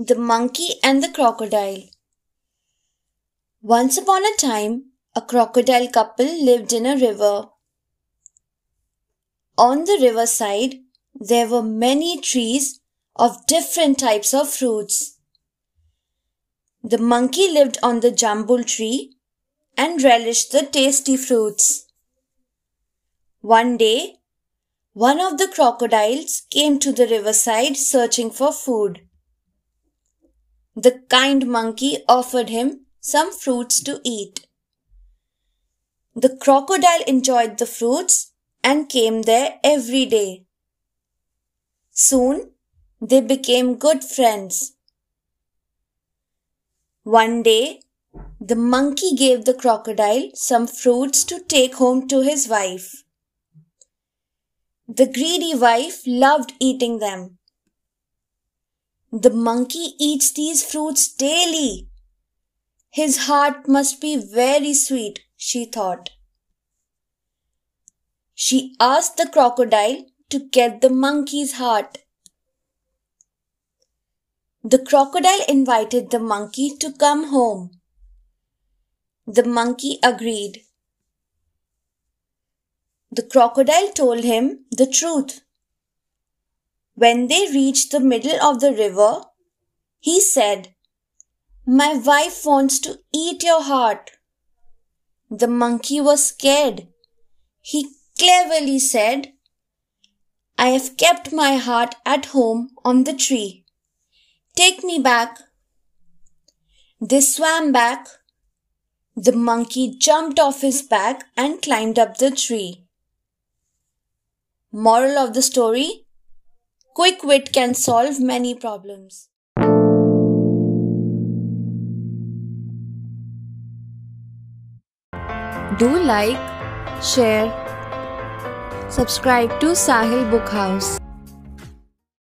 The Monkey and the Crocodile Once upon a time, a crocodile couple lived in a river. On the riverside, there were many trees of different types of fruits. The monkey lived on the jambul tree and relished the tasty fruits. One day, one of the crocodiles came to the riverside searching for food. The kind monkey offered him some fruits to eat. The crocodile enjoyed the fruits and came there every day. Soon they became good friends. One day, the monkey gave the crocodile some fruits to take home to his wife. The greedy wife loved eating them. The monkey eats these fruits daily. His heart must be very sweet, she thought. She asked the crocodile to get the monkey's heart. The crocodile invited the monkey to come home. The monkey agreed. The crocodile told him the truth. When they reached the middle of the river, he said, My wife wants to eat your heart. The monkey was scared. He cleverly said, I have kept my heart at home on the tree. Take me back. They swam back. The monkey jumped off his back and climbed up the tree. Moral of the story Quick wit can solve many problems. Do like, share, subscribe to Sahil Book House.